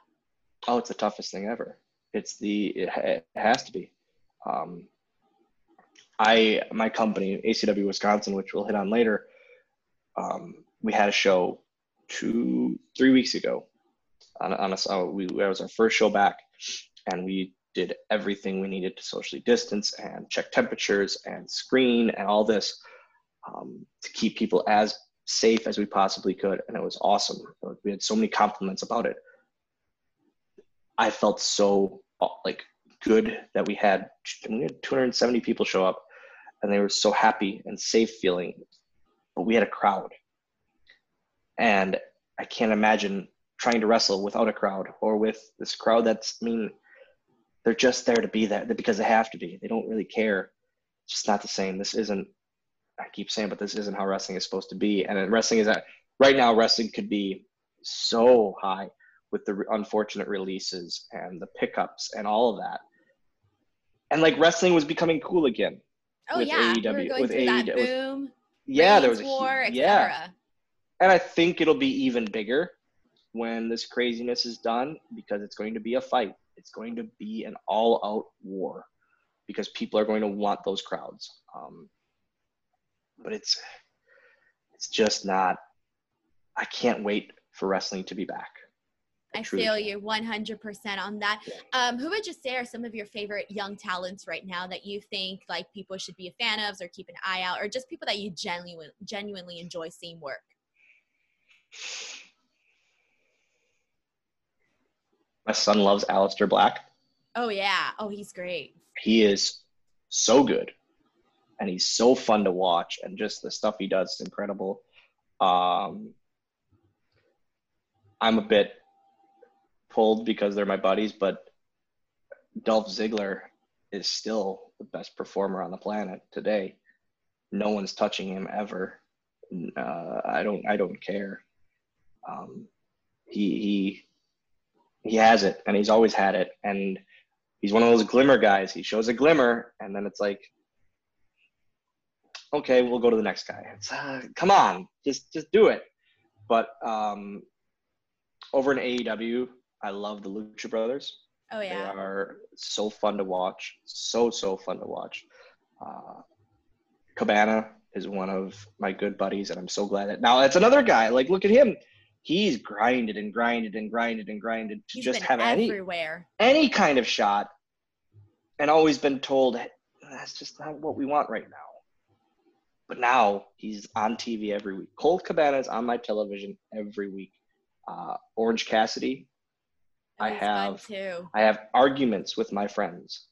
Oh, it's the toughest thing ever. It's the it, it has to be. Um, I my company ACW Wisconsin, which we'll hit on later. Um, we had a show two three weeks ago. On, on a, uh, we that was our first show back, and we did everything we needed to socially distance and check temperatures and screen and all this um, to keep people as safe as we possibly could, and it was awesome. We had so many compliments about it. I felt so uh, like good that we had, we had 270 people show up and they were so happy and safe feeling. But we had a crowd. And I can't imagine trying to wrestle without a crowd or with this crowd that's I mean they're just there to be there because they have to be. They don't really care. It's just not the same. This isn't I keep saying, but this isn't how wrestling is supposed to be. And wrestling is that right now wrestling could be so high with the unfortunate releases and the pickups and all of that. And like wrestling was becoming cool again. Oh yeah, AEW, we with AEW. boom. Yeah, there was a war, yeah. And I think it'll be even bigger when this craziness is done because it's going to be a fight. It's going to be an all-out war because people are going to want those crowds. Um, but it's it's just not. I can't wait for wrestling to be back. I feel you 100% on that. Um, who would you say are some of your favorite young talents right now that you think like people should be a fan of or keep an eye out or just people that you genuinely genuinely enjoy seeing work? My son loves Aleister Black. Oh yeah. Oh, he's great. He is so good. And he's so fun to watch and just the stuff he does is incredible. Um, I'm a bit pulled because they're my buddies, but Dolph Ziggler is still the best performer on the planet today. No one's touching him ever. Uh, I don't. I don't care. Um, he he he has it, and he's always had it, and he's one of those glimmer guys. He shows a glimmer, and then it's like, okay, we'll go to the next guy. It's uh, come on, just just do it. But um, over in AEW, I love the Lucha Brothers. Oh yeah, they are so fun to watch. So so fun to watch. Uh, Cabana is one of my good buddies, and I'm so glad that now that's another guy. Like, look at him. He's grinded and grinded and grinded and grinded to He's just have everywhere. any any kind of shot, and always been told that's just not what we want right now. But now he's on TV every week. Colt Cabana is on my television every week. Uh, Orange Cassidy I have I have arguments with my friends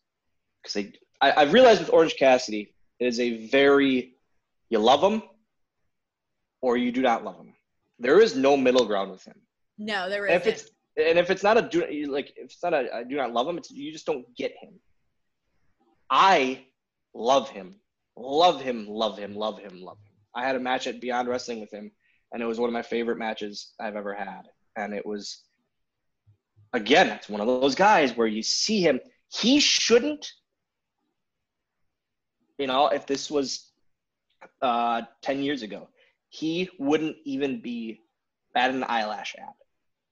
because they I, I've realized with Orange Cassidy it is a very you love him or you do not love him. There is no middle ground with him. No, there isn't. If it's and if it's not a do like if it's not a I do not love him, it's you just don't get him. I love him, love him, love him, love him, love him. I had a match at Beyond Wrestling with him, and it was one of my favorite matches I've ever had, and it was again, it's one of those guys where you see him. He shouldn't, you know, if this was uh, 10 years ago, he wouldn't even be at an eyelash ad.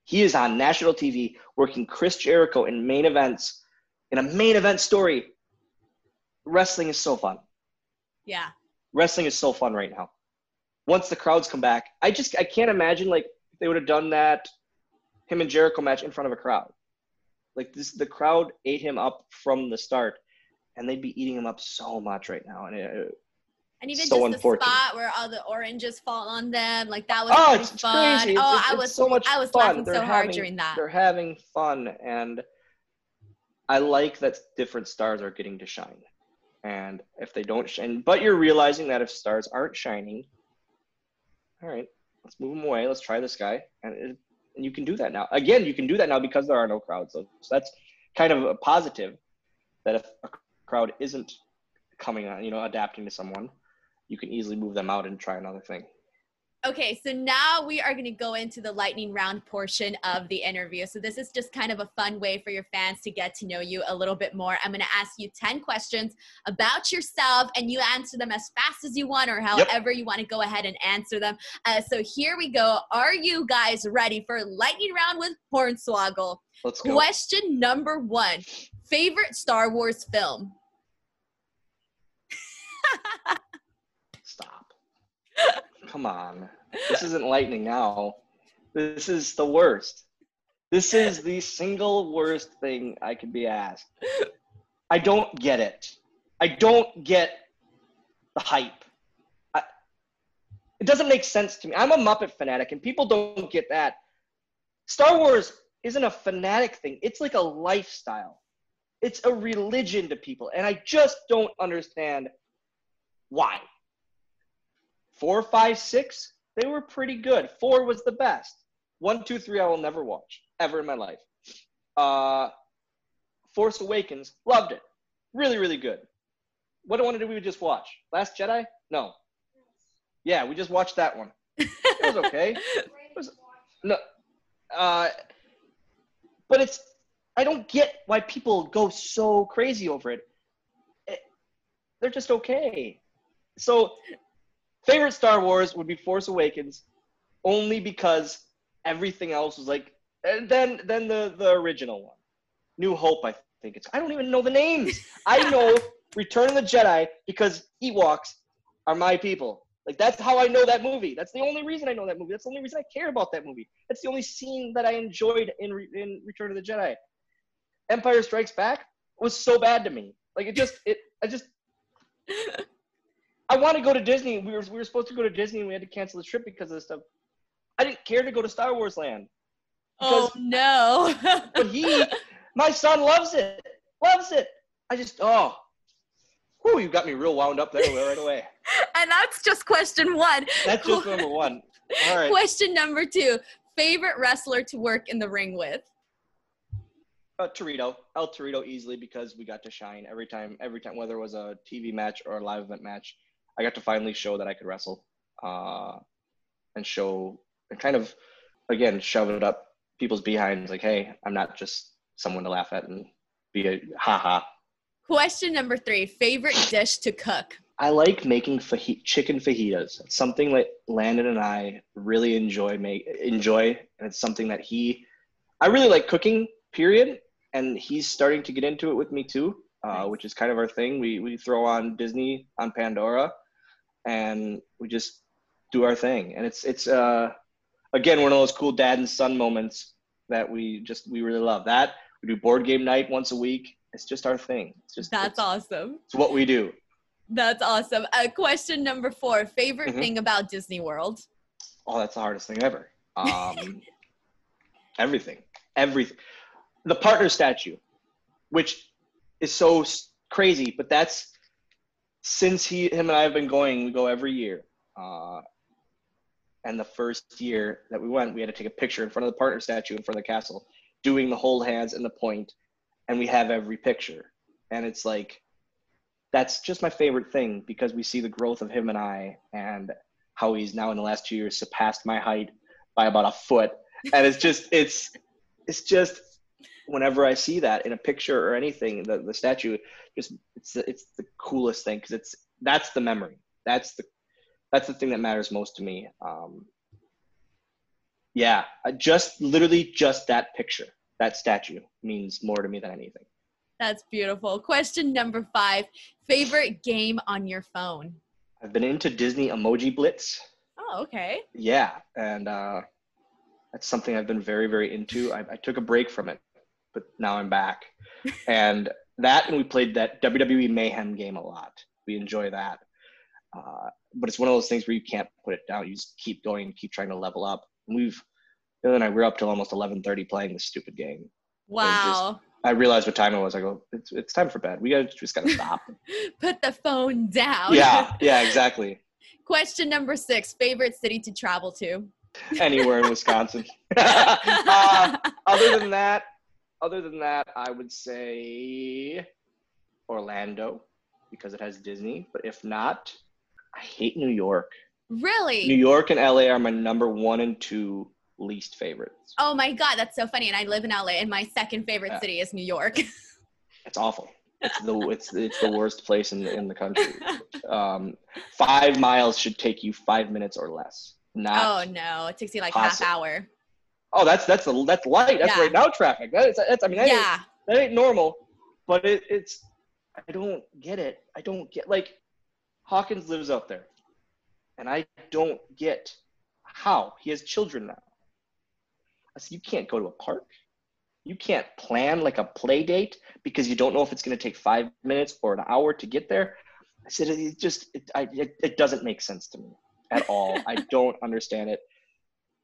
He is on national TV working Chris Jericho in main events, in a main event story. Wrestling is so fun. Yeah. Wrestling is so fun right now. Once the crowds come back, I just I can't imagine like they would have done that him and Jericho match in front of a crowd. Like this, the crowd ate him up from the start, and they'd be eating him up so much right now. And it, and even so just the spot where all the oranges fall on them, like that was oh, it's fun. Crazy. Oh, it's, I was so much I was fun. laughing they're so having, hard during that. They're having fun, and I like that different stars are getting to shine. And if they don't shine, but you're realizing that if stars aren't shining, all right, let's move them away. Let's try this guy, and it, and you can do that now. Again, you can do that now because there are no crowds. So, so that's kind of a positive that if a crowd isn't coming on, you know, adapting to someone, you can easily move them out and try another thing. Okay, so now we are going to go into the lightning round portion of the interview. So, this is just kind of a fun way for your fans to get to know you a little bit more. I'm going to ask you 10 questions about yourself, and you answer them as fast as you want or however yep. you want to go ahead and answer them. Uh, so, here we go. Are you guys ready for lightning round with Hornswoggle? Let's go. Question number one Favorite Star Wars film? Stop. Come on. This isn't lightning now. This is the worst. This is the single worst thing I could be asked. I don't get it. I don't get the hype. I, it doesn't make sense to me. I'm a Muppet fanatic, and people don't get that. Star Wars isn't a fanatic thing, it's like a lifestyle. it's a religion to people, and I just don't understand why. Four, five, six, they were pretty good. Four was the best. One, two, three, I will never watch ever in my life. Uh, Force Awakens, loved it. Really, really good. What one did we just watch? Last Jedi? No. Yeah, we just watched that one. It was okay. It was, no, uh, but it's I don't get why people go so crazy over it. it. They're just okay. So, favorite Star Wars would be Force Awakens, only because everything else was like. And then then the the original one, New Hope. I think it's. I don't even know the names. I know Return of the Jedi because Ewoks are my people. Like that's how I know that movie. That's the only reason I know that movie. That's the only reason I care about that movie. That's the only scene that I enjoyed in in Return of the Jedi. Empire Strikes Back was so bad to me. Like it just it I just I want to go to Disney. We were we were supposed to go to Disney and we had to cancel the trip because of this stuff. I didn't care to go to Star Wars Land. Oh no. but he my son loves it. Loves it. I just oh Whew, you got me real wound up there right away. and that's just question one. That's just number one. All right. Question number two. Favorite wrestler to work in the ring with? Uh, Torito, El Torito, easily because we got to shine every time. Every time, whether it was a TV match or a live event match, I got to finally show that I could wrestle, uh, and show and kind of, again, shove it up people's behinds. Like, hey, I'm not just someone to laugh at and be a ha ha. Question number three favorite dish to cook? I like making chicken fajitas. It's something that Landon and I really enjoy make enjoy, and it's something that he. I really like cooking. Period. And he's starting to get into it with me too, uh, which is kind of our thing. We we throw on Disney on Pandora, and we just do our thing. And it's it's uh again one of those cool dad and son moments that we just we really love. That we do board game night once a week it's just our thing. It's just that's it's, awesome. It's what we do. That's awesome. Uh, question number four: favorite mm-hmm. thing about Disney World? Oh, that's the hardest thing ever. Um, everything, everything. The partner statue, which is so crazy, but that's since he, him, and I have been going. We go every year. Uh, and the first year that we went, we had to take a picture in front of the partner statue in front of the castle, doing the hold hands and the point and we have every picture. And it's like, that's just my favorite thing because we see the growth of him and I and how he's now in the last two years surpassed my height by about a foot. And it's just, it's, it's just, whenever I see that in a picture or anything, the, the statue, just, it's the, it's the coolest thing because it's, that's the memory. That's the, that's the thing that matters most to me. Um, yeah, just literally just that picture that statue means more to me than anything. That's beautiful. Question number five favorite game on your phone? I've been into Disney Emoji Blitz. Oh, okay. Yeah. And uh, that's something I've been very, very into. I, I took a break from it, but now I'm back. and that, and we played that WWE Mayhem game a lot. We enjoy that. Uh, but it's one of those things where you can't put it down. You just keep going, keep trying to level up. And we've and then I were up till almost 11:30 playing this stupid game. Wow. Just, I realized what time it was. I go, it's, it's time for bed. We gotta just gotta stop. Put the phone down. Yeah, yeah, exactly. Question number six: favorite city to travel to? Anywhere in Wisconsin. uh, other than that, other than that, I would say Orlando because it has Disney. But if not, I hate New York. Really? New York and LA are my number one and two least favorites. Oh my god, that's so funny. And I live in LA, and my second favorite yeah. city is New York. it's awful. It's the it's it's the worst place in the, in the country. Um, five miles should take you five minutes or less. Not oh no, it takes you like possible. half hour. Oh, that's that's a, that's light. That's yeah. right now traffic. That is that's I mean that yeah. Ain't, that ain't normal, but it, it's I don't get it. I don't get like Hawkins lives out there, and I don't get how he has children now. I said, you can't go to a park. You can't plan like a play date because you don't know if it's going to take five minutes or an hour to get there. I said, it just, it, I, it, it doesn't make sense to me at all. I don't understand it.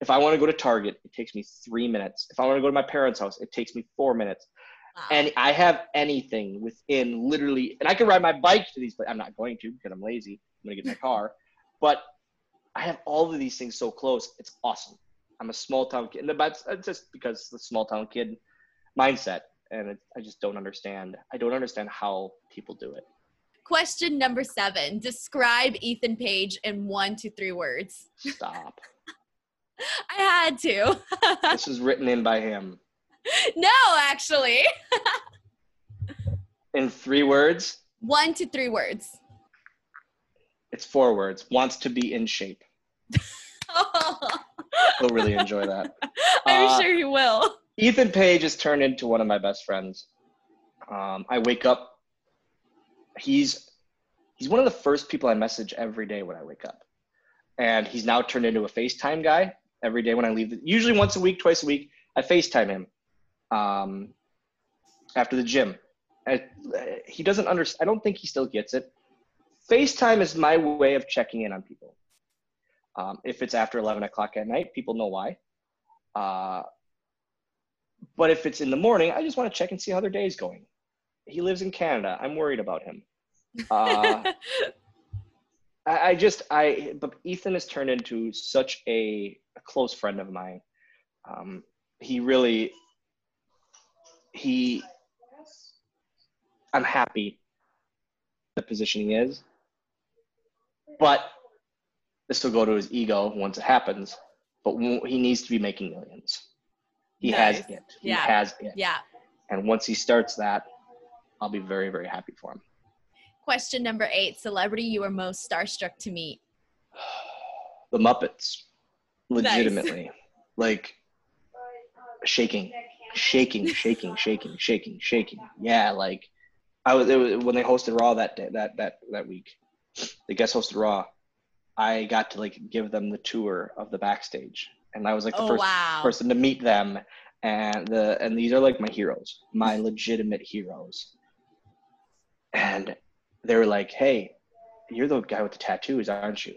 If I want to go to Target, it takes me three minutes. If I want to go to my parents' house, it takes me four minutes. and I have anything within literally, and I can ride my bike to these. But I'm not going to because I'm lazy. I'm gonna get in my car, but I have all of these things so close. It's awesome. I'm a small town kid, and that's just because the small town kid mindset, and it, I just don't understand. I don't understand how people do it. Question number seven: Describe Ethan Page in one to three words. Stop. I had to. this is written in by him. No, actually. in three words? One to three words. It's four words. Wants to be in shape. He'll really enjoy that. I'm uh, sure he will. Ethan Page has turned into one of my best friends. Um, I wake up. He's he's one of the first people I message every day when I wake up, and he's now turned into a FaceTime guy every day when I leave. The, usually once a week, twice a week, I FaceTime him um, after the gym. I, he doesn't understand. I don't think he still gets it. FaceTime is my way of checking in on people. Um, if it's after 11 o'clock at night, people know why. Uh, but if it's in the morning, I just want to check and see how their day is going. He lives in Canada. I'm worried about him. Uh, I, I, just, I, but Ethan has turned into such a, a close friend of mine. Um, he really, he, I'm happy the position he is. But this will go to his ego once it happens. But he needs to be making millions. He nice. has it. He yeah. has it. Yeah. And once he starts that, I'll be very, very happy for him. Question number eight celebrity you are most starstruck to meet? The Muppets. Legitimately. Nice. Like shaking, shaking, shaking, shaking, shaking, shaking. Yeah, like I was, was when they hosted Raw that day, that that that week. They guest hosted Raw. I got to like give them the tour of the backstage, and I was like the oh, first wow. person to meet them. And the and these are like my heroes, my legitimate heroes. And they were like, "Hey, you're the guy with the tattoos, aren't you?"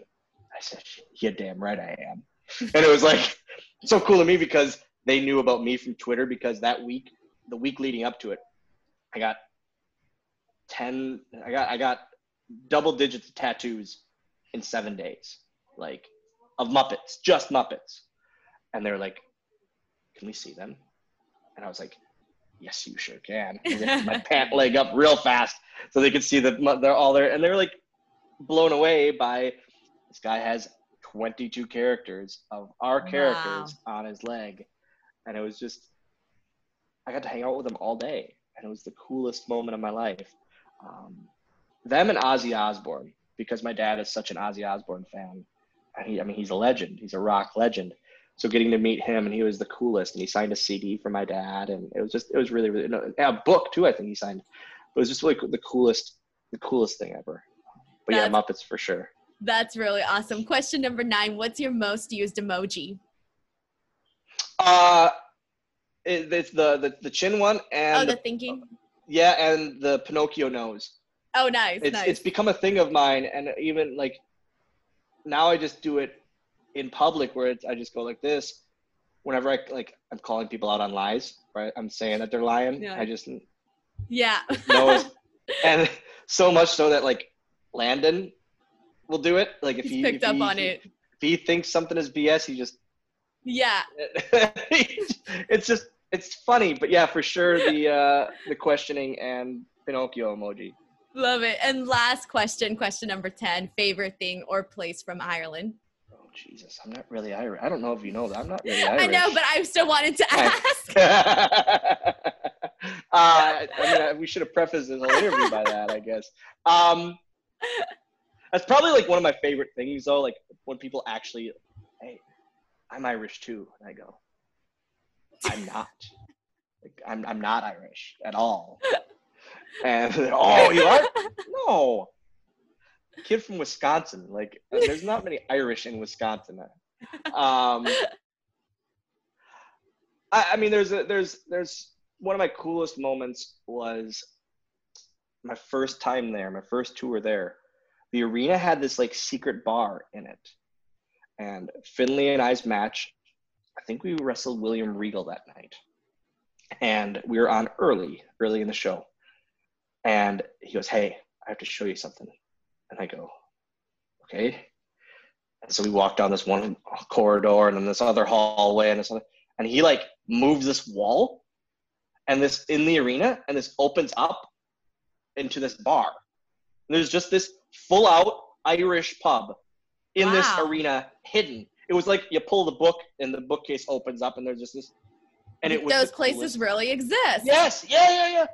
I said, "Yeah, damn right I am." and it was like so cool to me because they knew about me from Twitter because that week, the week leading up to it, I got ten. I got I got double digits of tattoos in seven days, like of Muppets, just Muppets. And they were like, "Can we see them?" And I was like, "Yes, you sure can." my pant leg up real fast so they could see that they're all there, and they're like blown away by this guy has 22 characters of our characters wow. on his leg, and it was just I got to hang out with him all day, and it was the coolest moment of my life. Um, them and Ozzy Osbourne because my dad is such an Ozzy Osbourne fan. And he, I mean, he's a legend. He's a rock legend. So getting to meet him, and he was the coolest. And he signed a CD for my dad, and it was just, it was really, really, no, a book too. I think he signed. But it was just really the coolest, the coolest thing ever. But that's, yeah, Muppets for sure. That's really awesome. Question number nine: What's your most used emoji? Uh, it, it's the, the the chin one and oh, the thinking. Yeah, and the Pinocchio nose. Oh, nice. It's nice. it's become a thing of mine, and even like now I just do it in public where it's I just go like this. Whenever I like, I'm calling people out on lies, right? I'm saying that they're lying. Yeah. I just yeah. knows, and so much so that like Landon will do it. Like if He's he picked if up he, on it, if he thinks something is BS, he just yeah. it's just it's funny, but yeah, for sure the uh the questioning and Pinocchio emoji. Love it. And last question, question number 10 favorite thing or place from Ireland? Jesus. I'm not really Irish. I don't know if you know that. I'm not really Irish. I know, but I still wanted to ask. uh, I mean, we should have prefaced this whole interview by that, I guess. Um, that's probably like one of my favorite things, though. Like when people actually, hey, I'm Irish too. And I go, I'm not. Like, I'm, I'm not Irish at all. And oh, you are? no. Kid from Wisconsin. Like, there's not many Irish in Wisconsin. Um, I, I mean, there's a, there's there's one of my coolest moments was my first time there, my first tour there. The arena had this like secret bar in it, and Finlay and I's match. I think we wrestled William Regal that night, and we were on early, early in the show. And he goes, Hey, I have to show you something. And I go, Okay. And so we walk down this one corridor and then this other hallway and this other, and he like moves this wall and this in the arena and this opens up into this bar. And there's just this full out Irish pub in wow. this arena hidden. It was like you pull the book and the bookcase opens up and there's just this and it was those places really exist. Yes, yeah, yeah, yeah.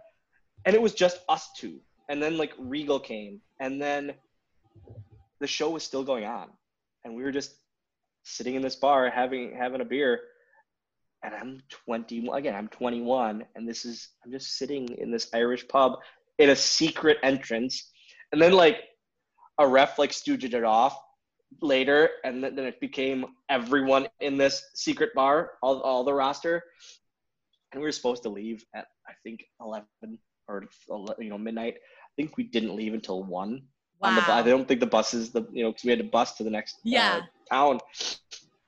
And it was just us two. And then like Regal came and then the show was still going on. And we were just sitting in this bar having having a beer. And I'm 20 again, I'm 21 and this is I'm just sitting in this Irish pub in a secret entrance. And then like a ref like stooged it off later, and then it became everyone in this secret bar, all, all the roster. And we were supposed to leave at I think eleven or you know midnight. I think we didn't leave until one. Wow. On the, I don't think the buses, the you know, because we had to bus to the next uh, yeah. uh, town,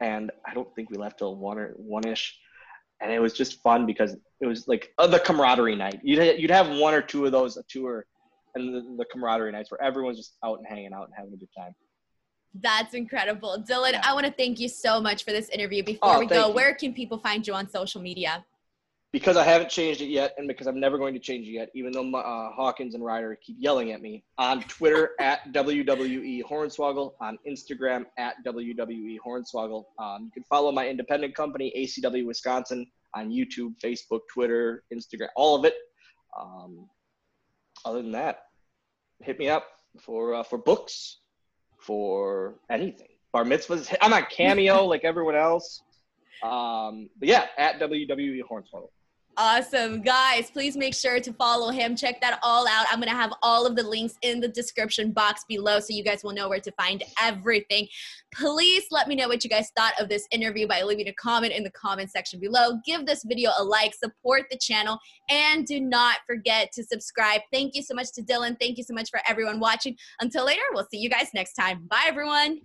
and I don't think we left till one or one ish. And it was just fun because it was like uh, the camaraderie night. You'd you'd have one or two of those a tour, and the, the camaraderie nights where everyone's just out and hanging out and having a good time. That's incredible. Dylan, yeah. I want to thank you so much for this interview. Before oh, we go, you. where can people find you on social media? Because I haven't changed it yet, and because I'm never going to change it yet, even though uh, Hawkins and Ryder keep yelling at me. On Twitter at WWE Hornswoggle, on Instagram at WWE Hornswoggle. Um, you can follow my independent company, ACW Wisconsin, on YouTube, Facebook, Twitter, Instagram, all of it. Um, other than that, hit me up for uh, for books, for anything. Bar mitzvahs. I'm on Cameo like everyone else. Um, but yeah, at WWE Hornswoggle. Awesome. Guys, please make sure to follow him. Check that all out. I'm going to have all of the links in the description box below so you guys will know where to find everything. Please let me know what you guys thought of this interview by leaving a comment in the comment section below. Give this video a like, support the channel, and do not forget to subscribe. Thank you so much to Dylan. Thank you so much for everyone watching. Until later, we'll see you guys next time. Bye, everyone.